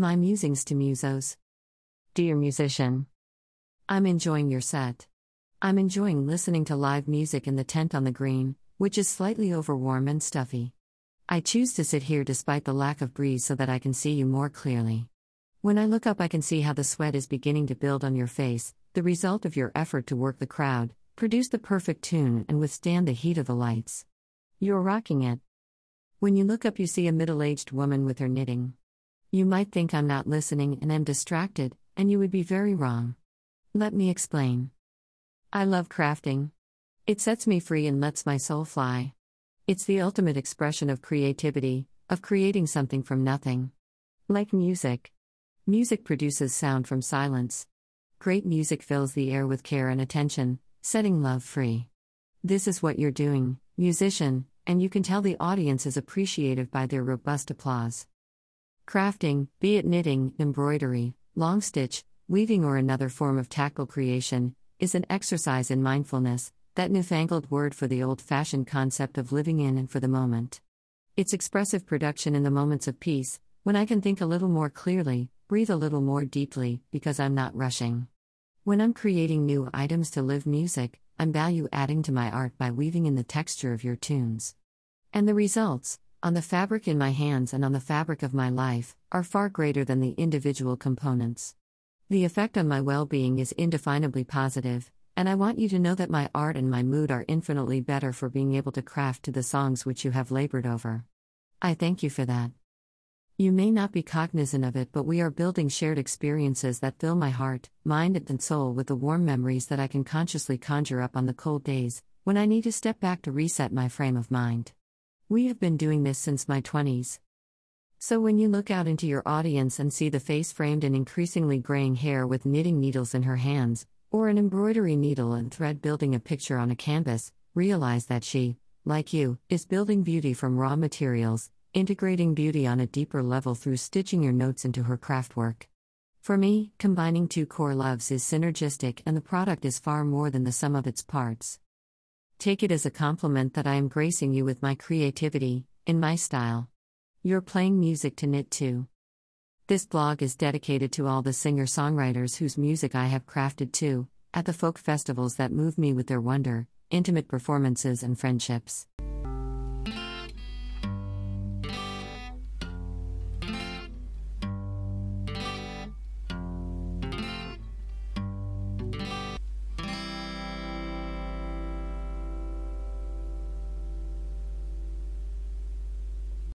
My musings to musos. Dear musician, I'm enjoying your set. I'm enjoying listening to live music in the tent on the green, which is slightly overwarm and stuffy. I choose to sit here despite the lack of breeze so that I can see you more clearly. When I look up, I can see how the sweat is beginning to build on your face, the result of your effort to work the crowd, produce the perfect tune, and withstand the heat of the lights. You're rocking it. When you look up, you see a middle aged woman with her knitting. You might think I'm not listening and am distracted, and you would be very wrong. Let me explain. I love crafting. It sets me free and lets my soul fly. It's the ultimate expression of creativity, of creating something from nothing. Like music. Music produces sound from silence. Great music fills the air with care and attention, setting love free. This is what you're doing, musician, and you can tell the audience is appreciative by their robust applause. Crafting, be it knitting, embroidery, long stitch, weaving, or another form of tactile creation, is an exercise in mindfulness, that newfangled word for the old fashioned concept of living in and for the moment. It's expressive production in the moments of peace, when I can think a little more clearly, breathe a little more deeply, because I'm not rushing. When I'm creating new items to live music, I'm value adding to my art by weaving in the texture of your tunes. And the results, on the fabric in my hands and on the fabric of my life, are far greater than the individual components. The effect on my well being is indefinably positive, and I want you to know that my art and my mood are infinitely better for being able to craft to the songs which you have labored over. I thank you for that. You may not be cognizant of it, but we are building shared experiences that fill my heart, mind, and soul with the warm memories that I can consciously conjure up on the cold days, when I need to step back to reset my frame of mind. We have been doing this since my 20s. So, when you look out into your audience and see the face framed in increasingly graying hair with knitting needles in her hands, or an embroidery needle and thread building a picture on a canvas, realize that she, like you, is building beauty from raw materials, integrating beauty on a deeper level through stitching your notes into her craftwork. For me, combining two core loves is synergistic and the product is far more than the sum of its parts. Take it as a compliment that I am gracing you with my creativity, in my style. You're playing music to knit too. This blog is dedicated to all the singer songwriters whose music I have crafted to, at the folk festivals that move me with their wonder, intimate performances, and friendships.